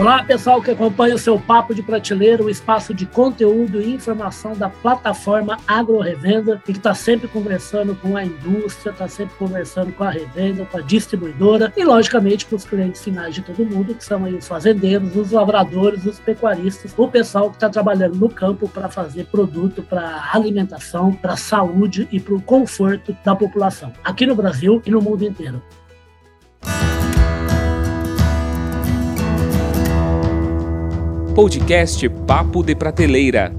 Olá, pessoal que acompanha o seu Papo de Prateleira, o espaço de conteúdo e informação da plataforma Agro Revenda, que está sempre conversando com a indústria, está sempre conversando com a revenda, com a distribuidora e, logicamente, com os clientes finais de todo mundo, que são aí os fazendeiros, os lavradores, os pecuaristas, o pessoal que está trabalhando no campo para fazer produto para alimentação, para saúde e para o conforto da população, aqui no Brasil e no mundo inteiro. Podcast Papo de Prateleira.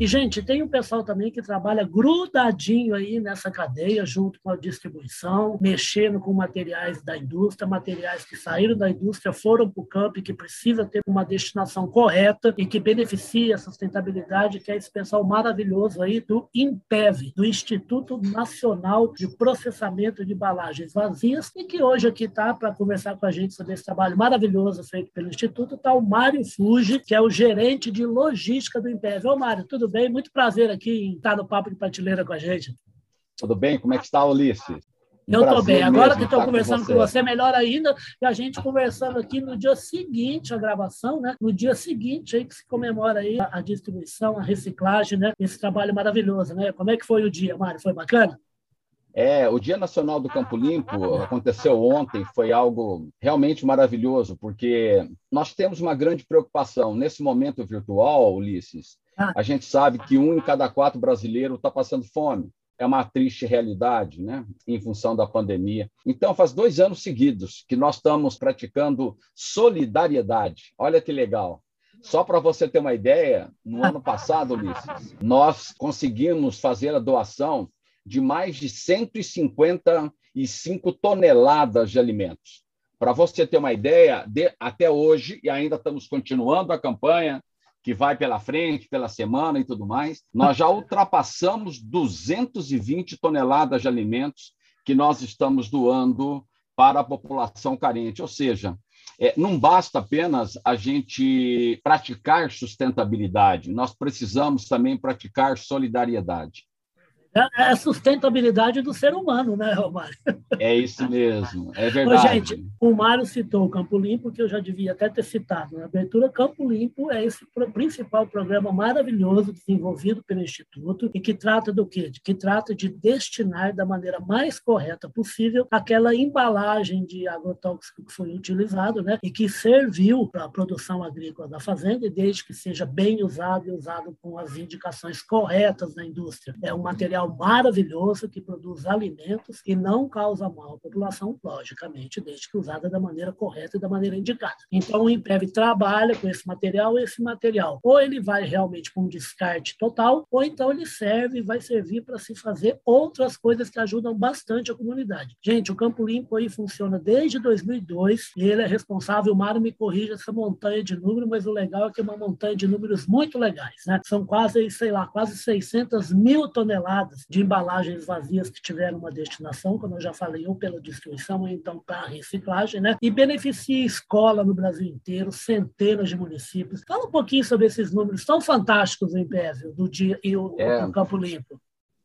E, gente, tem um pessoal também que trabalha grudadinho aí nessa cadeia, junto com a distribuição, mexendo com materiais da indústria, materiais que saíram da indústria, foram para o campo e que precisa ter uma destinação correta e que beneficie a sustentabilidade, que é esse pessoal maravilhoso aí do INPEV, do Instituto Nacional de Processamento de Embalagens Vazias, e que hoje aqui está para conversar com a gente sobre esse trabalho maravilhoso feito pelo Instituto, está o Mário Fuji, que é o gerente de logística do INPEV. Ô, Mário, tudo bem? Muito prazer aqui em estar no Papo de Prateleira com a gente. Tudo bem? Como é que está, Ulisses? Um eu estou bem. Agora que estou conversando com você. com você, melhor ainda, e a gente conversando aqui no dia seguinte, a gravação, né? No dia seguinte aí que se comemora aí a, a distribuição, a reciclagem, né? Esse trabalho maravilhoso, né? Como é que foi o dia, Mário? Foi bacana? É, o Dia Nacional do Campo Limpo aconteceu ontem, foi algo realmente maravilhoso, porque nós temos uma grande preocupação. Nesse momento virtual, Ulisses. A gente sabe que um em cada quatro brasileiros está passando fome. É uma triste realidade, né? Em função da pandemia. Então, faz dois anos seguidos que nós estamos praticando solidariedade. Olha que legal. Só para você ter uma ideia, no ano passado, Ulisses, nós conseguimos fazer a doação de mais de 155 toneladas de alimentos. Para você ter uma ideia, de, até hoje, e ainda estamos continuando a campanha, que vai pela frente, pela semana e tudo mais, nós já ultrapassamos 220 toneladas de alimentos que nós estamos doando para a população carente. Ou seja, é, não basta apenas a gente praticar sustentabilidade, nós precisamos também praticar solidariedade. É, é a sustentabilidade do ser humano, né, Romário? É isso mesmo, é verdade. Gente, o Mário citou o Campo Limpo, que eu já devia até ter citado. Na abertura, Campo Limpo é esse principal programa maravilhoso desenvolvido pelo Instituto e que trata do quê? Que trata de destinar da maneira mais correta possível aquela embalagem de agrotóxico que foi utilizado, né, e que serviu para a produção agrícola da fazenda, e desde que seja bem usado e usado com as indicações corretas da indústria. É um material material maravilhoso que produz alimentos e não causa mal à população, logicamente, desde que usada da maneira correta e da maneira indicada. Então, o IMPEV trabalha com esse material, esse material ou ele vai realmente para um descarte total, ou então ele serve e vai servir para se fazer outras coisas que ajudam bastante a comunidade. Gente, o Campo Limpo aí funciona desde 2002 e ele é responsável, o Mário me corrige essa montanha de números, mas o legal é que é uma montanha de números muito legais, né? São quase, sei lá, quase 600 mil toneladas de embalagens vazias que tiveram uma destinação, como eu já falei, ou pela destruição, ou então para reciclagem, né? E beneficia escola no Brasil inteiro, centenas de municípios. Fala um pouquinho sobre esses números tão fantásticos, em Pévio, do dia e o, é. o Campo Limpo.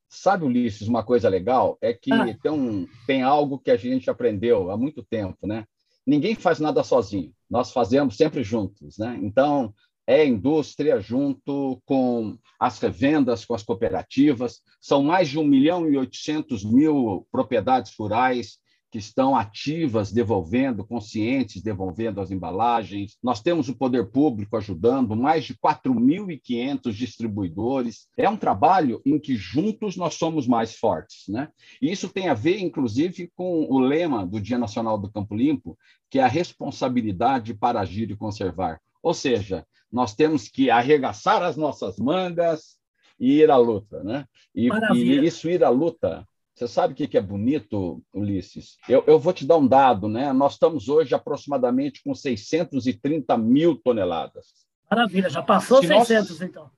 Sabe, Ulisses, uma coisa legal é que ah. tem, tem algo que a gente aprendeu há muito tempo, né? Ninguém faz nada sozinho, nós fazemos sempre juntos, né? Então, é indústria junto com as revendas, com as cooperativas. São mais de 1 milhão e 800 mil propriedades rurais que estão ativas, devolvendo, conscientes, devolvendo as embalagens. Nós temos o poder público ajudando, mais de 4.500 distribuidores. É um trabalho em que juntos nós somos mais fortes. Né? E isso tem a ver, inclusive, com o lema do Dia Nacional do Campo Limpo, que é a responsabilidade para agir e conservar. Ou seja, nós temos que arregaçar as nossas mangas e ir à luta. Né? E, e isso ir à luta você sabe o que é bonito, Ulisses? Eu, eu, vou te dar um dado, né? Nós estamos hoje aproximadamente com 630 mil toneladas. Maravilha, já passou Se 600, nós... então.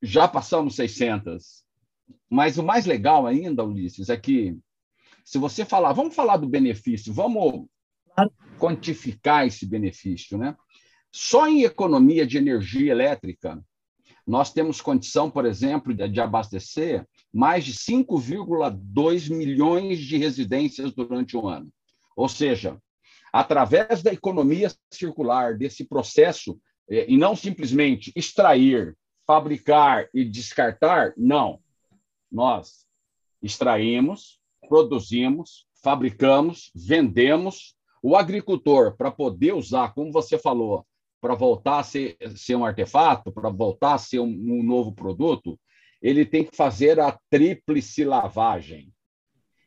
Já passamos 600. Mas o mais legal ainda, Ulisses, é que se você falar, vamos falar do benefício, vamos quantificar esse benefício, né? Só em economia de energia elétrica, nós temos condição, por exemplo, de abastecer mais de 5,2 milhões de residências durante um ano. Ou seja, através da economia circular, desse processo, é, e não simplesmente extrair, fabricar e descartar, não. Nós extraímos, produzimos, fabricamos, vendemos. O agricultor, para poder usar, como você falou, para voltar a ser, ser um artefato, para voltar a ser um, um novo produto, ele tem que fazer a tríplice lavagem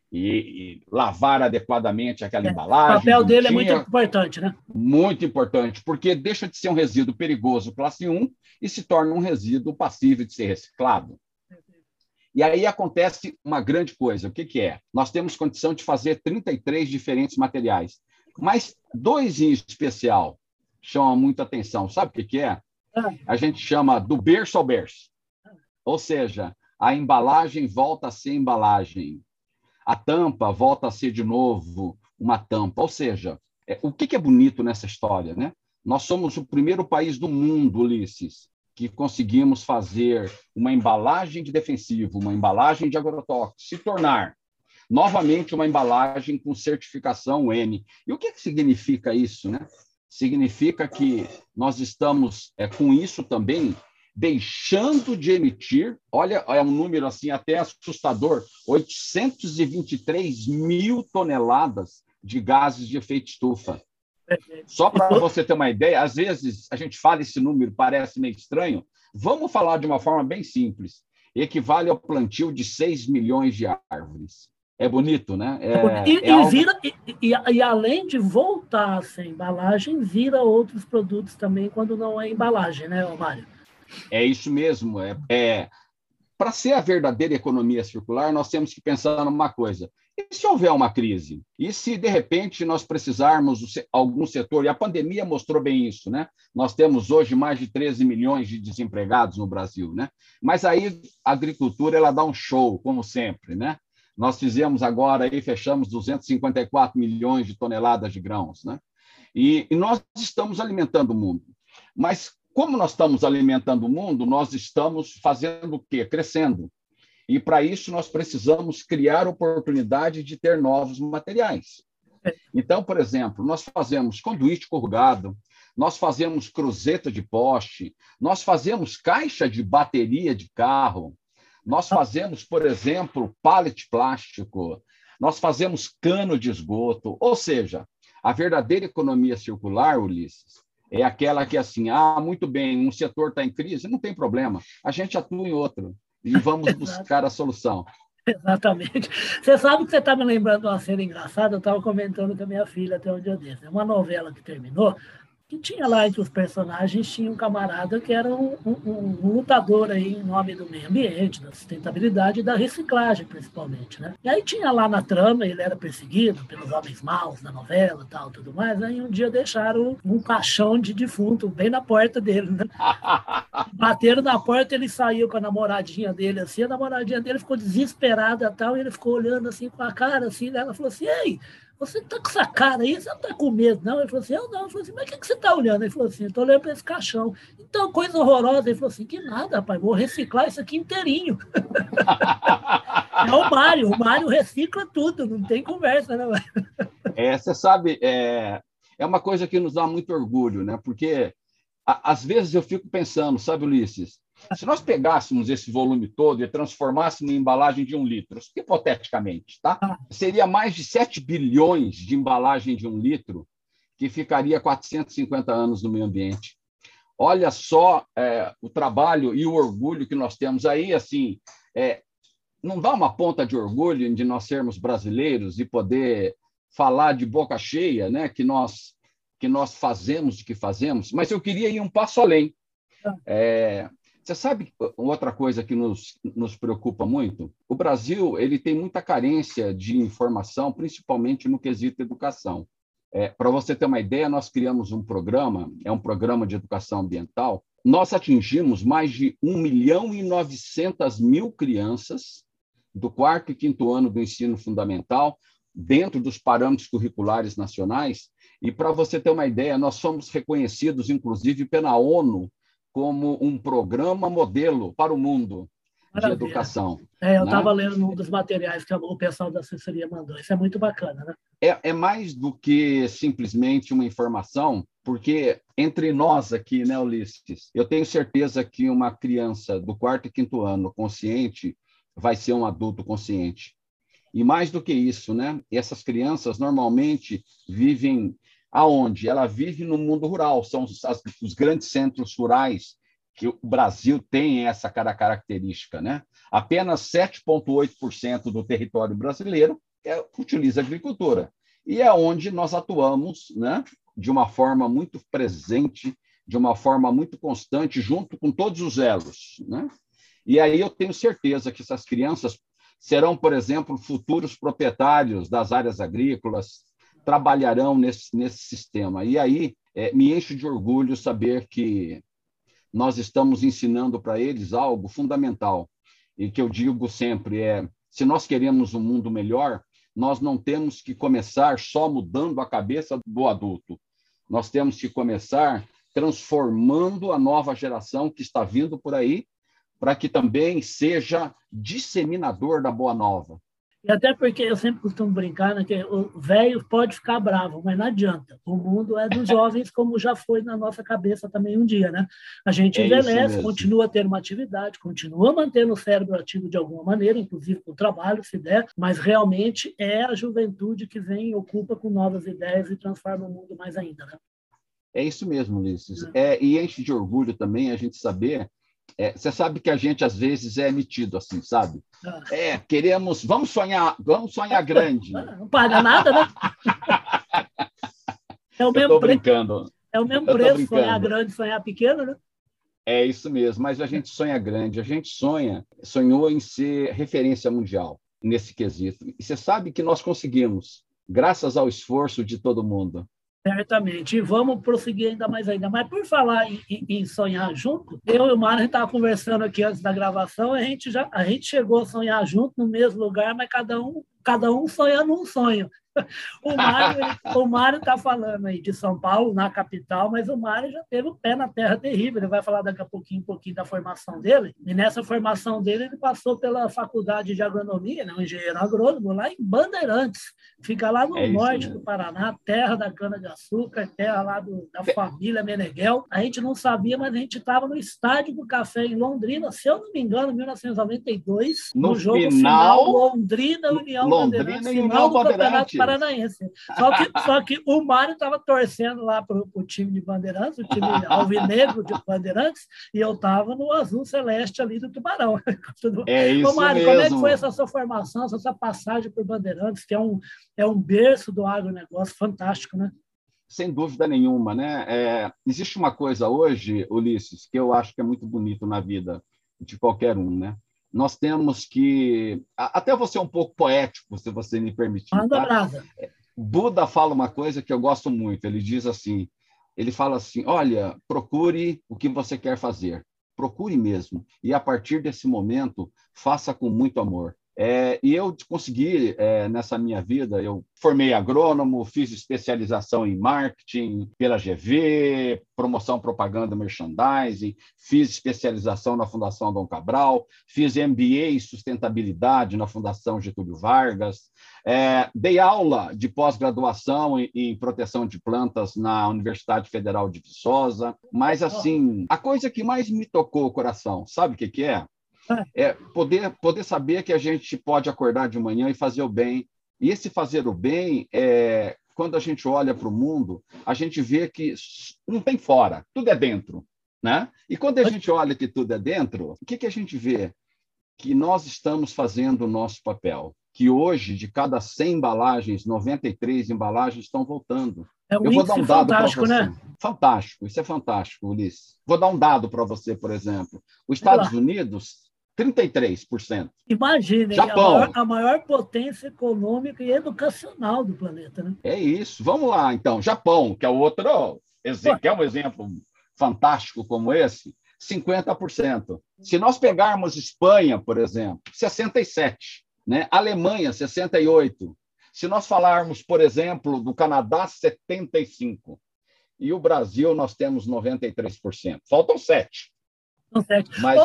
e, e lavar adequadamente aquela é, embalagem. O papel dele é muito importante, né? Muito importante, porque deixa de ser um resíduo perigoso classe 1 e se torna um resíduo passível de ser reciclado. E aí acontece uma grande coisa. O que, que é? Nós temos condição de fazer 33 diferentes materiais, mas dois em especial chamam muita atenção. Sabe o que, que é? Ah. A gente chama do berço ao berço. Ou seja, a embalagem volta a ser embalagem, a tampa volta a ser de novo uma tampa. Ou seja, é, o que, que é bonito nessa história? Né? Nós somos o primeiro país do mundo, Ulisses, que conseguimos fazer uma embalagem de defensivo, uma embalagem de agrotóxico, se tornar novamente uma embalagem com certificação N. E o que, que significa isso? Né? Significa que nós estamos, é, com isso também, deixando de emitir, olha, é um número assim até assustador, 823 mil toneladas de gases de efeito estufa. Só para você ter uma ideia, às vezes a gente fala esse número, parece meio estranho. Vamos falar de uma forma bem simples. Equivale ao plantio de 6 milhões de árvores. É bonito, né? É, e, é algo... vira, e, e, e, além de voltar a ser embalagem, vira outros produtos também quando não é embalagem, né, Mário? É isso mesmo. É, é para ser a verdadeira economia circular, nós temos que pensar numa coisa: e se houver uma crise? E se, de repente, nós precisarmos algum setor? E a pandemia mostrou bem isso, né? Nós temos hoje mais de 13 milhões de desempregados no Brasil, né? Mas aí a agricultura ela dá um show, como sempre, né? Nós fizemos agora aí, fechamos 254 milhões de toneladas de grãos, né? E, e nós estamos alimentando o mundo. Mas como nós estamos alimentando o mundo, nós estamos fazendo o quê? Crescendo. E para isso nós precisamos criar oportunidade de ter novos materiais. Então, por exemplo, nós fazemos conduíte corrugado, nós fazemos cruzeta de poste, nós fazemos caixa de bateria de carro, nós fazemos, por exemplo, pallet plástico, nós fazemos cano de esgoto, ou seja, a verdadeira economia circular, Ulisses, é aquela que, assim, ah, muito bem, um setor está em crise, não tem problema, a gente atua em outro e vamos buscar a solução. Exatamente. Você sabe que você está me lembrando de uma cena engraçada, eu estava comentando com a minha filha até um dia desse. É uma novela que terminou, que tinha lá entre os personagens, tinha um camarada que era um, um, um, lutador aí em nome do meio ambiente, da sustentabilidade e da reciclagem, principalmente, né? E aí tinha lá na trama, ele era perseguido pelos homens maus da novela e tal, tudo mais, aí um dia deixaram um caixão de defunto bem na porta dele, né? Bateram na porta, ele saiu com a namoradinha dele assim, a namoradinha dele ficou desesperada e tal, e ele ficou olhando assim com a cara assim, né? ela falou assim, ei, você tá com essa cara aí, você não tá com medo, não? Ele falou assim, eu não. Ele falou assim, mas o que, que você tá olhando? Ele falou assim, eu tô olhando para esse caixão. Então, coisa horrorosa. Ele falou assim, que nada, rapaz, vou reciclar isso aqui inteirinho. é o Mário, o Mário recicla tudo, não tem conversa, né? é, você sabe, é, é uma coisa que nos dá muito orgulho, né? Porque a, às vezes eu fico pensando, sabe, Ulisses, se nós pegássemos esse volume todo e transformássemos em embalagem de um litro, hipoteticamente, tá? Ah. seria mais de 7 bilhões de embalagem de um litro, que ficaria 450 anos no meio ambiente. Olha só é, o trabalho e o orgulho que nós temos aí, assim, é, não dá uma ponta de orgulho de nós sermos brasileiros e poder falar de boca cheia, né, que nós que nós fazemos o que fazemos, mas eu queria ir um passo além. Ah. É, você sabe outra coisa que nos, nos preocupa muito? O Brasil ele tem muita carência de informação, principalmente no quesito educação. É, Para você ter uma ideia, nós criamos um programa, é um programa de educação ambiental. Nós atingimos mais de 1 milhão e 900 mil crianças do quarto e quinto ano do ensino fundamental, dentro dos parâmetros curriculares nacionais. E para você ter uma ideia, nós somos reconhecidos, inclusive, pela ONU como um programa modelo para o mundo Maravilha. de educação. É, eu estava né? lendo um dos materiais que o pessoal da assessoria mandou. Isso é muito bacana, né? é, é mais do que simplesmente uma informação, porque entre nós aqui, né, Ulisses, eu tenho certeza que uma criança do quarto e quinto ano consciente vai ser um adulto consciente. E mais do que isso, né? Essas crianças normalmente vivem aonde? Ela vive no mundo rural, são os, as, os grandes centros rurais que o Brasil tem essa característica, né? Apenas 7,8% do território brasileiro é, utiliza agricultura. E é onde nós atuamos, né? De uma forma muito presente, de uma forma muito constante, junto com todos os elos, né? E aí eu tenho certeza que essas crianças serão, por exemplo, futuros proprietários das áreas agrícolas, trabalharão nesse, nesse sistema. E aí é, me enche de orgulho saber que nós estamos ensinando para eles algo fundamental e que eu digo sempre é se nós queremos um mundo melhor nós não temos que começar só mudando a cabeça do adulto nós temos que começar transformando a nova geração que está vindo por aí para que também seja disseminador da boa nova e até porque eu sempre costumo brincar, né, que o velho pode ficar bravo, mas não adianta. O mundo é dos jovens, como já foi na nossa cabeça também um dia, né? A gente é envelhece, continua tendo uma atividade, continua mantendo o cérebro ativo de alguma maneira, inclusive com o trabalho, se der, mas realmente é a juventude que vem, ocupa com novas ideias e transforma o mundo mais ainda, né? É isso mesmo, Ulisses. É. é, e enche de orgulho também a gente saber é, você sabe que a gente às vezes é emitido assim, sabe? Ah. É, queremos, vamos sonhar, vamos sonhar grande. Não paga nada, né? É o mesmo brincando. É o mesmo preço sonhar grande, sonhar pequeno, né? É isso mesmo, mas a gente sonha grande, a gente sonha, sonhou em ser referência mundial nesse quesito. E você sabe que nós conseguimos, graças ao esforço de todo mundo. Certamente. E vamos prosseguir ainda mais ainda. Mas por falar em, em, em sonhar junto, eu e o Mário, estava conversando aqui antes da gravação, a gente já a gente chegou a sonhar junto no mesmo lugar, mas cada um, cada um sonhando um sonho. O Mário o Mário está falando aí de São Paulo, na capital, mas o Mário já teve o pé na terra terrível. Ele vai falar daqui a pouquinho um pouquinho da formação dele. E nessa formação dele, ele passou pela faculdade de agronomia, né, um engenheiro agrônomo, lá em Bandeirantes. Fica lá no é norte do Paraná, terra da cana-de-açúcar, terra lá do, da família Meneghel. A gente não sabia, mas a gente estava no estádio do café em Londrina, se eu não me engano, em 1992, no, no jogo final, final Londrina União Londrina Bandeirantes, final do Campeonato Paranaense. Só que, só que o Mário estava torcendo lá para o time de Bandeirantes, o time alvinegro de Bandeirantes, e eu estava no azul celeste ali do Tubarão. É isso Ô, Mário, mesmo. como é que foi essa sua formação, essa sua passagem por Bandeirantes, que é um, é um berço do agronegócio fantástico, né? Sem dúvida nenhuma, né? É, existe uma coisa hoje, Ulisses, que eu acho que é muito bonito na vida de qualquer um, né? Nós temos que. Até você um pouco poético, se você me permitir. Manda tá? brasa. Buda fala uma coisa que eu gosto muito. Ele diz assim: ele fala assim, olha, procure o que você quer fazer, procure mesmo, e a partir desse momento faça com muito amor. É, e eu consegui, é, nessa minha vida, eu formei agrônomo, fiz especialização em marketing pela GV, promoção, propaganda, merchandising, fiz especialização na Fundação Dom Cabral, fiz MBA em sustentabilidade na Fundação Getúlio Vargas, é, dei aula de pós-graduação em, em, proteção de plantas na Universidade Federal de Viçosa, mas assim, a coisa que mais me tocou o coração, sabe o que, que é? É poder, poder saber que a gente pode acordar de manhã e fazer o bem. E esse fazer o bem, é, quando a gente olha para o mundo, a gente vê que não tem fora, tudo é dentro. Né? E quando a gente olha que tudo é dentro, o que, que a gente vê? Que nós estamos fazendo o nosso papel. Que hoje, de cada 100 embalagens, 93 embalagens estão voltando. É um Eu vou dar um dado fantástico, você. né? Fantástico, isso é fantástico, Ulisses. Vou dar um dado para você, por exemplo. Os Estados Unidos 33%. Imagine, Japão. A maior, a maior, potência econômica e educacional do planeta. Né? É isso. Vamos lá, então. Japão, que é o outro, que é um exemplo fantástico como esse, 50%. Se nós pegarmos Espanha, por exemplo, 67%. Né? Alemanha, 68%. Se nós falarmos, por exemplo, do Canadá, 75%. E o Brasil, nós temos 93%. Faltam 7%. Mas...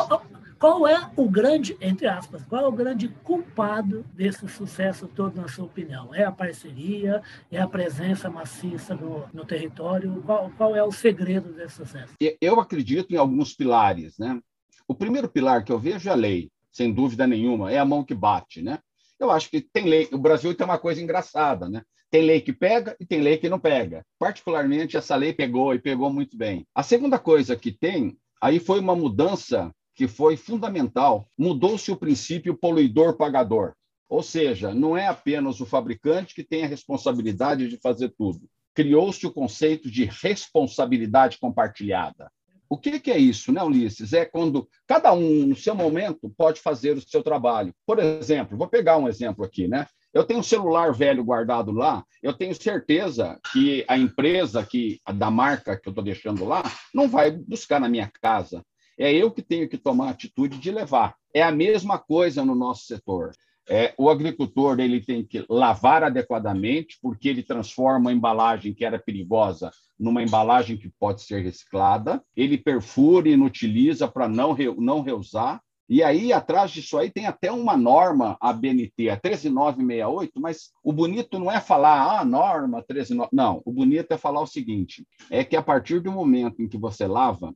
Qual é o grande, entre aspas, qual é o grande culpado desse sucesso todo, na sua opinião? É a parceria? É a presença maciça no, no território? Qual, qual é o segredo desse sucesso? Eu acredito em alguns pilares, né? O primeiro pilar que eu vejo é a lei, sem dúvida nenhuma, é a mão que bate, né? Eu acho que tem lei. O Brasil tem uma coisa engraçada, né? Tem lei que pega e tem lei que não pega. Particularmente, essa lei pegou e pegou muito bem. A segunda coisa que tem, aí foi uma mudança que foi fundamental. Mudou-se o princípio poluidor-pagador. Ou seja, não é apenas o fabricante que tem a responsabilidade de fazer tudo. Criou-se o conceito de responsabilidade compartilhada. O que, é isso, né, Ulisses? É quando cada um, no seu momento, pode fazer o seu trabalho. Por exemplo, vou pegar um exemplo aqui, né? Eu tenho um celular velho guardado lá, eu tenho certeza que a empresa que da marca que eu estou deixando lá não vai buscar na minha casa. É eu que tenho que tomar a atitude de levar. É a mesma coisa no nosso setor. É, o agricultor ele tem que lavar adequadamente, porque ele transforma a embalagem que era perigosa numa embalagem que pode ser reciclada. Ele perfura e inutiliza para não, re, não reusar. E aí, atrás disso aí, tem até uma norma, a BNT, a 13968, mas o bonito não é falar, ah, norma 139. Não, o bonito é falar o seguinte: é que a partir do momento em que você lava,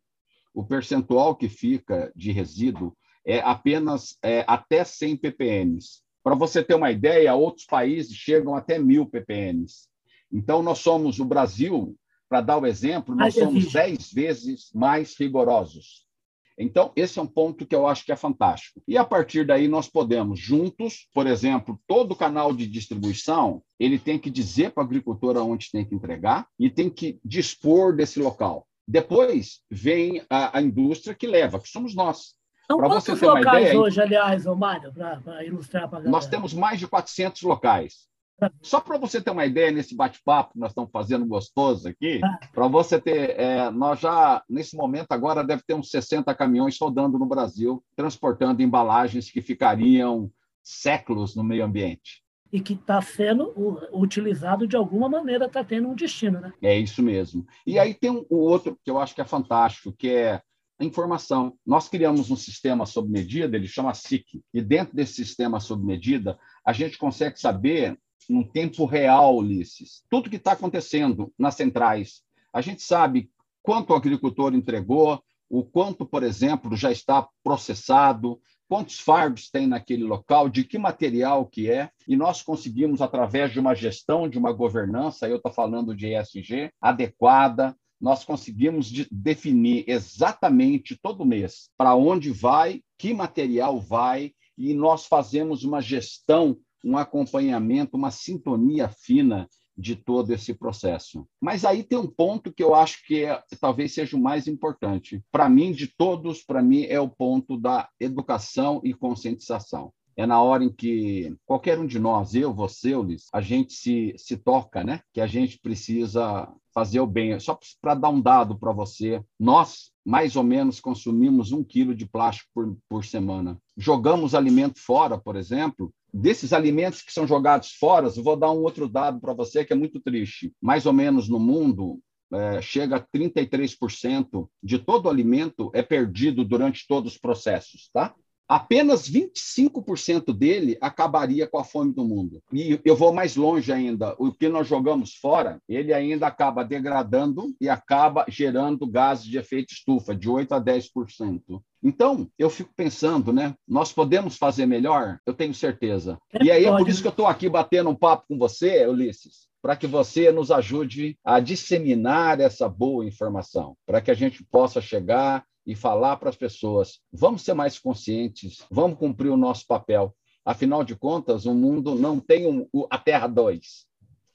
o percentual que fica de resíduo é apenas é, até 100 ppm. Para você ter uma ideia, outros países chegam até 1.000 ppm. Então, nós somos, o Brasil, para dar o exemplo, nós somos 10 vezes mais rigorosos. Então, esse é um ponto que eu acho que é fantástico. E a partir daí nós podemos juntos, por exemplo, todo canal de distribuição, ele tem que dizer para o agricultor aonde tem que entregar e tem que dispor desse local. Depois vem a, a indústria que leva, que somos nós. Então, quantos locais ideia, hoje, aliás, Mário, para ilustrar para? Nós temos mais de 400 locais. Só para você ter uma ideia nesse bate-papo que nós estamos fazendo gostoso aqui, para você ter, é, nós já nesse momento agora deve ter uns 60 caminhões rodando no Brasil, transportando embalagens que ficariam séculos no meio ambiente. E que está sendo utilizado de alguma maneira, está tendo um destino, né? É isso mesmo. E aí tem um, o outro que eu acho que é fantástico, que é a informação. Nós criamos um sistema sob medida, ele chama SIC, e dentro desse sistema sob medida, a gente consegue saber, em tempo real, Ulisses, tudo que está acontecendo nas centrais. A gente sabe quanto o agricultor entregou, o quanto, por exemplo, já está processado, quantos fardos tem naquele local, de que material que é, e nós conseguimos, através de uma gestão, de uma governança, eu estou falando de ESG, adequada, nós conseguimos de definir exatamente todo mês para onde vai, que material vai, e nós fazemos uma gestão, um acompanhamento, uma sintonia fina de todo esse processo. Mas aí tem um ponto que eu acho que é, talvez seja o mais importante. Para mim, de todos, para mim é o ponto da educação e conscientização é na hora em que qualquer um de nós, eu, você, Ulisses, a gente se, se toca, né? Que a gente precisa fazer o bem. Só para dar um dado para você, nós mais ou menos consumimos um quilo de plástico por, por semana. Jogamos alimento fora, por exemplo. Desses alimentos que são jogados fora, vou dar um outro dado para você que é muito triste. Mais ou menos no mundo, é, chega a 33% de todo alimento é perdido durante todos os processos, tá? Apenas 25% dele acabaria com a fome do mundo. E eu vou mais longe ainda. O que nós jogamos fora, ele ainda acaba degradando e acaba gerando gases de efeito estufa, de 8 a 10%. Então, eu fico pensando, né? Nós podemos fazer melhor? Eu tenho certeza. E aí é por isso que eu estou aqui batendo um papo com você, Ulisses, para que você nos ajude a disseminar essa boa informação, para que a gente possa chegar e falar para as pessoas: vamos ser mais conscientes, vamos cumprir o nosso papel. Afinal de contas, o mundo não tem um, a Terra 2.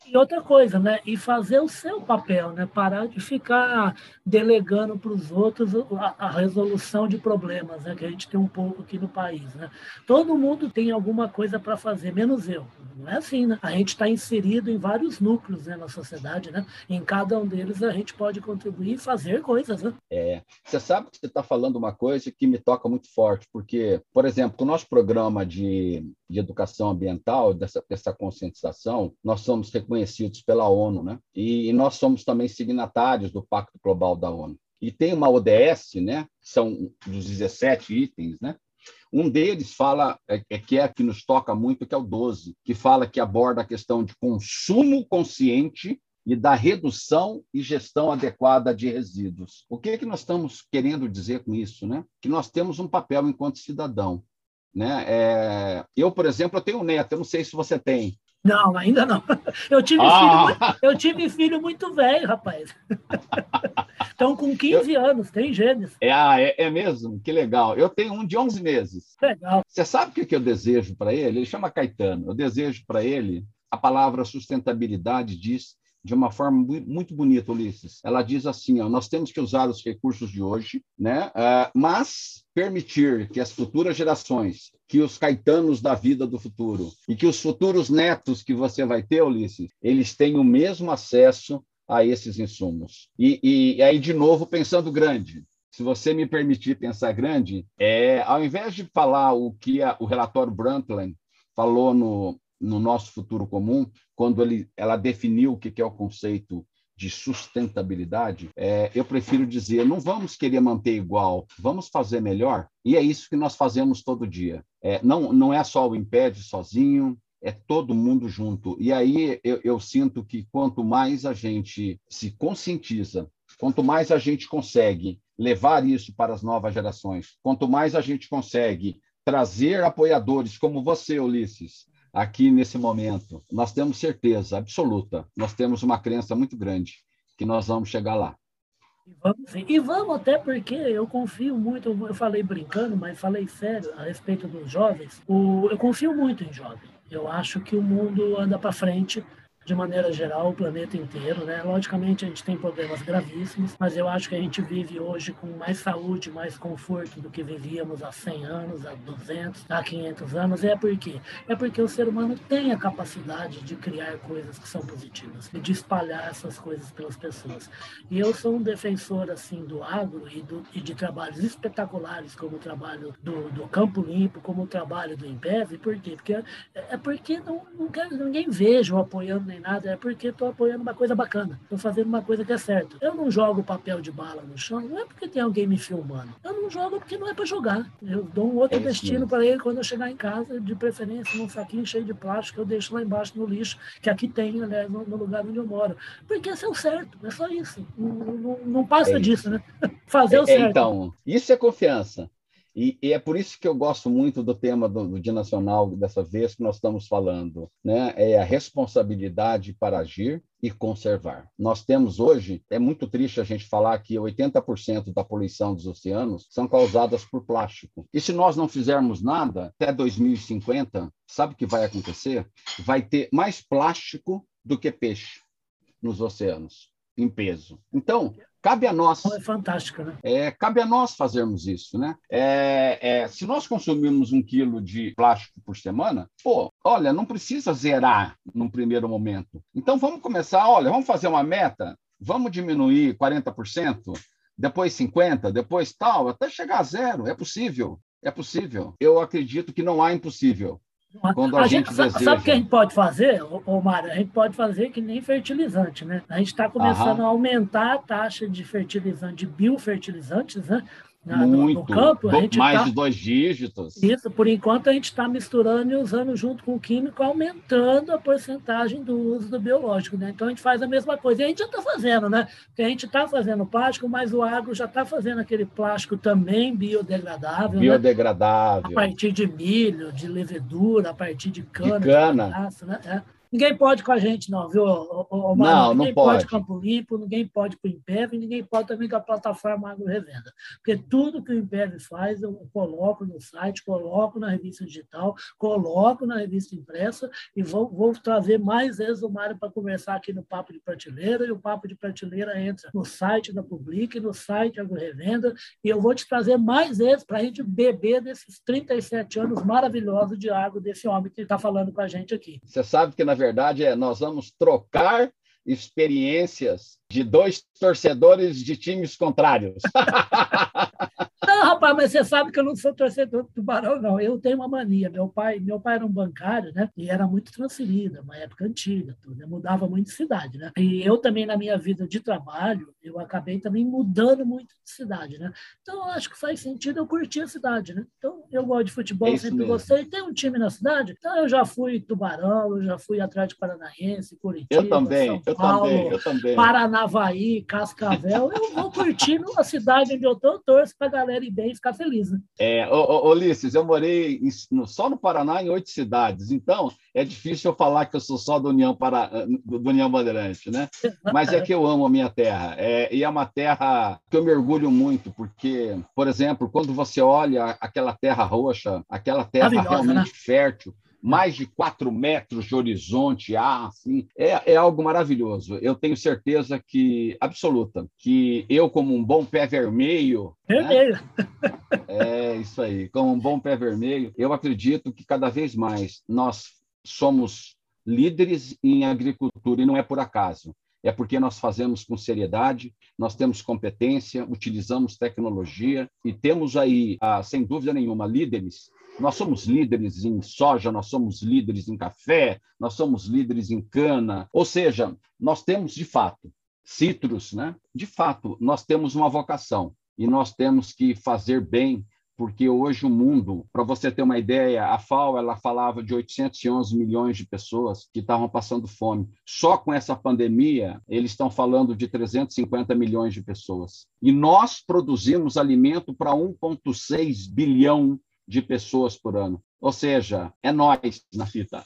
E outra coisa, né? E fazer o seu papel, né? Parar de ficar delegando para os outros a, a, resolução de problemas, né? Que a gente tem um pouco aqui no país, né? Todo mundo tem alguma coisa para fazer, menos eu. Não é assim, né? A gente está inserido em vários núcleos né, na sociedade, né? Em cada um deles a gente pode contribuir e fazer coisas, né? É. Você sabe que você está falando uma coisa que me toca muito forte, porque, por exemplo, o nosso programa de, de educação ambiental, dessa, dessa conscientização, nós somos reconhecidos pela ONU, né? E, e nós somos também signatários do Pacto Global da ONU. E tem uma ODS, né? São dos 17 itens, né? Um deles fala, é, é, que é que nos toca muito, que é o 12, que fala que aborda a questão de consumo consciente e da redução e gestão adequada de resíduos. O que é que nós estamos querendo dizer com isso? Né? Que nós temos um papel enquanto cidadão. Né? É... Eu, por exemplo, eu tenho um neto, eu não sei se você tem. Não, ainda não. Eu tive, ah! filho, eu tive filho muito velho, rapaz. Estão com 15 eu... anos, tem gêmeos. É, é, é, mesmo? Que legal. Eu tenho um de 11 meses. Legal. Você sabe o que, que eu desejo para ele? Ele chama Caetano. Eu desejo para ele a palavra sustentabilidade diz de uma forma muito bonita, Ulisses. Ela diz assim: ó, nós temos que usar os recursos de hoje, né? Uh, mas permitir que as futuras gerações, que os caetanos da vida do futuro e que os futuros netos que você vai ter, Ulisses, eles tenham o mesmo acesso a esses insumos. E, e, e aí, de novo, pensando grande, se você me permitir pensar grande, é, ao invés de falar o que a, o relatório Brundtland falou no, no nosso futuro comum, quando ele, ela definiu o que é o conceito de sustentabilidade, é, eu prefiro dizer: não vamos querer manter igual, vamos fazer melhor. E é isso que nós fazemos todo dia. É, não, não é só o Impede sozinho, é todo mundo junto. E aí eu, eu sinto que quanto mais a gente se conscientiza, quanto mais a gente consegue levar isso para as novas gerações, quanto mais a gente consegue trazer apoiadores como você, Ulisses, aqui nesse momento. Nós temos certeza absoluta, nós temos uma crença muito grande que nós vamos chegar lá. E vamos, e vamos até porque eu confio muito, eu falei brincando, mas falei sério a respeito dos jovens. O, eu confio muito em jovens. Eu acho que o mundo anda para frente de maneira geral, o planeta inteiro, né? Logicamente, a gente tem problemas gravíssimos, mas eu acho que a gente vive hoje com mais saúde, mais conforto do que vivíamos há 100 anos, há 200, há 500 anos. É por quê? É porque o ser humano tem a capacidade de criar coisas que são positivas e de espalhar essas coisas pelas pessoas. E eu sou um defensor, assim, do agro e, do, e de trabalhos espetaculares, como o trabalho do, do Campo Limpo, como o trabalho do Embev. Por quê? Porque, é, é porque não, não quero, ninguém veja apoiando nem nada, é porque estou apoiando uma coisa bacana, estou fazendo uma coisa que é certa. Eu não jogo papel de bala no chão, não é porque tem alguém me filmando. Eu não jogo porque não é para jogar. Eu dou um outro é destino para ele quando eu chegar em casa, de preferência num saquinho cheio de plástico, eu deixo lá embaixo no lixo, que aqui tem, aliás, no, no lugar onde eu moro. Porque esse é o certo, é só isso. Não, não, não passa é disso, né? Fazer é, o certo. Então, isso é confiança. E, e, é por isso que eu gosto muito do tema do, do, Dia Nacional dessa vez que nós estamos falando, né? É a responsabilidade para agir e conservar. Nós temos hoje, é muito triste a gente falar que 80% da poluição dos oceanos são causadas por plástico. E se nós não fizermos nada, até 2050, sabe o que vai acontecer? Vai ter mais plástico do que peixe nos oceanos, em peso. Então, Cabe a nós. É fantástico, né? É, cabe a nós fazermos isso, né? É, é, se nós consumirmos um quilo de plástico por semana, pô, olha, não precisa zerar num primeiro momento. Então vamos começar, olha, vamos fazer uma meta, vamos diminuir 40%, depois 50%, depois tal, até chegar a zero. É possível, é possível. Eu acredito que não há impossível. Quando a, a gente, gente deseja... Sabe o que a gente pode fazer, Mário? A gente pode fazer que nem fertilizante, né? A gente está começando Aham. a aumentar a taxa de fertilizante, de biofertilizantes, né? Muito, no, campo. A gente mais tá, de dois dígitos. Isso, por enquanto a gente está misturando e usando junto com o químico, aumentando a porcentagem do uso do biológico. Né? Então a gente faz a mesma coisa. E a gente já está fazendo, né? Porque a gente está fazendo plástico, mas o agro já está fazendo aquele plástico também biodegradável. Né? Biodegradável. Né? A partir de milho, de levedura, a partir de cana. De cana. De né? Ninguém pode com a gente, não, viu, Omar? Não, ninguém não pode. pode Campo Limpo, ninguém pode com o Impev, ninguém pode também com a plataforma Agro Revenda. Porque tudo que o Impev faz, eu coloco no site, coloco na revista digital, coloco na revista impressa e vou, vou trazer mais vezes o Mário para conversar aqui no Papo de Prateleira, e o Papo de Prateleira entra no site da Public, no site Agro Revenda, e eu vou te trazer mais vezes para a gente beber desses 37 anos maravilhosos de água desse homem que está falando com a gente aqui. Você sabe que, na verdade, verdade é nós vamos trocar experiências de dois torcedores de times contrários. Rapaz, mas você sabe que eu não sou torcedor do Tubarão, não. Eu tenho uma mania. Meu pai, meu pai era um bancário, né? E era muito transferido, uma época antiga, tudo, né? mudava muito de cidade, né? E eu também, na minha vida de trabalho, eu acabei também mudando muito de cidade, né? Então, eu acho que faz sentido eu curtir a cidade, né? Então, eu gosto de futebol, é sempre mesmo. gostei. Tem um time na cidade, então eu já fui Tubarão, eu já fui Atlético Paranaense, Curitiba, eu também, São eu Paulo, também, eu também. Paranavaí, Cascavel. eu vou curtindo a cidade onde eu tô, eu torço pra galera ir bem ficar feliz, né? É, ô, ô, Ulisses, eu morei em, só no Paraná em oito cidades, então é difícil eu falar que eu sou só do União, para, do União Bandeirante, né? Mas é que eu amo a minha terra, é, e é uma terra que eu me orgulho muito, porque, por exemplo, quando você olha aquela terra roxa, aquela terra realmente né? fértil, mais de quatro metros de horizonte, ah, assim, é, é algo maravilhoso. Eu tenho certeza que, absoluta, que eu, como um bom pé vermelho. Vermelho! Né? É isso aí, como um bom pé vermelho, eu acredito que cada vez mais nós somos líderes em agricultura e não é por acaso. É porque nós fazemos com seriedade, nós temos competência, utilizamos tecnologia e temos aí, ah, sem dúvida nenhuma, líderes nós somos líderes em soja, nós somos líderes em café, nós somos líderes em cana. Ou seja, nós temos, de fato, citros, né? De fato, nós temos uma vocação e nós temos que fazer bem, porque hoje o mundo, para você ter uma ideia, a FAO ela falava de 811 milhões de pessoas que estavam passando fome. Só com essa pandemia, eles estão falando de 350 milhões de pessoas. E nós produzimos alimento para 1,6 bilhão de pessoas por ano. Ou seja, é nós na fita.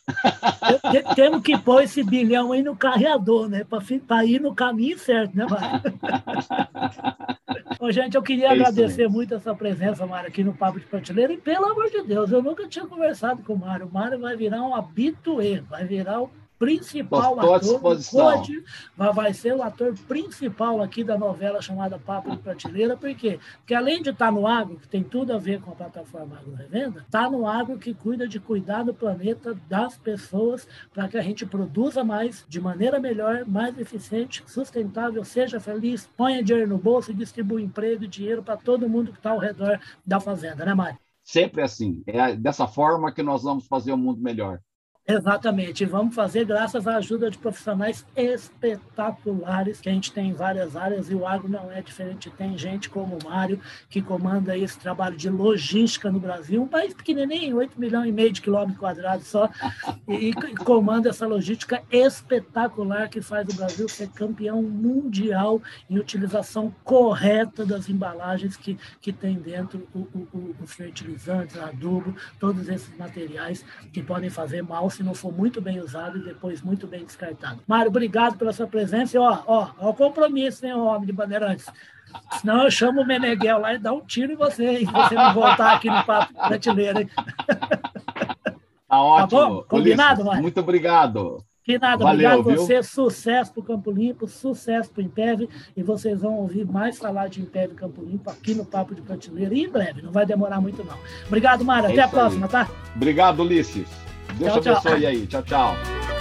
Temos que pôr esse bilhão aí no carreador, né? Para ir no caminho certo, né, Mário? Ô, gente, eu queria é agradecer mesmo. muito a sua presença, Mário, aqui no Papo de Prateleira. E, pelo amor de Deus, eu nunca tinha conversado com o Mário. O Mário vai virar um habituê, vai virar o principal ator, Code, vai ser o ator principal aqui da novela chamada Papo de Prateleira, por quê? Porque além de estar no agro, que tem tudo a ver com a plataforma Agro Revenda, está no agro que cuida de cuidar do planeta, das pessoas, para que a gente produza mais, de maneira melhor, mais eficiente, sustentável, seja feliz, ponha dinheiro no bolso e distribua emprego e dinheiro para todo mundo que está ao redor da fazenda, né, Mário? Sempre assim. É dessa forma que nós vamos fazer o um mundo melhor. Exatamente, vamos fazer graças à ajuda de profissionais espetaculares que a gente tem em várias áreas e o agro não é diferente. Tem gente como o Mário que comanda esse trabalho de logística no Brasil, um país pequenininho, 8 milhões e meio de quilômetros quadrados só, e, e comanda essa logística espetacular que faz o Brasil ser campeão mundial em utilização correta das embalagens que, que tem dentro o, o, os fertilizantes, adubo, todos esses materiais que podem fazer mal se não for muito bem usado e depois muito bem descartado. Mário, obrigado pela sua presença. E, ó, ó, ó o compromisso, hein, homem de Bandeirantes. Senão eu chamo o Meneghel lá e dá um tiro em você, hein? Se você não voltar aqui no papo prateleira. Hein? Tá ótimo. Tá bom? Combinado, Mário? Muito obrigado. Que nada, Valeu, obrigado a você. Sucesso para o Campo Limpo, sucesso para o Impev. E vocês vão ouvir mais falar de Impev Campo Limpo aqui no Papo de Prateleira. E em breve, não vai demorar muito, não. Obrigado, Mário. É Até a próxima, aí. tá? Obrigado, Ulisses. Deus tchau, te abençoe tchau. aí. Tchau, tchau.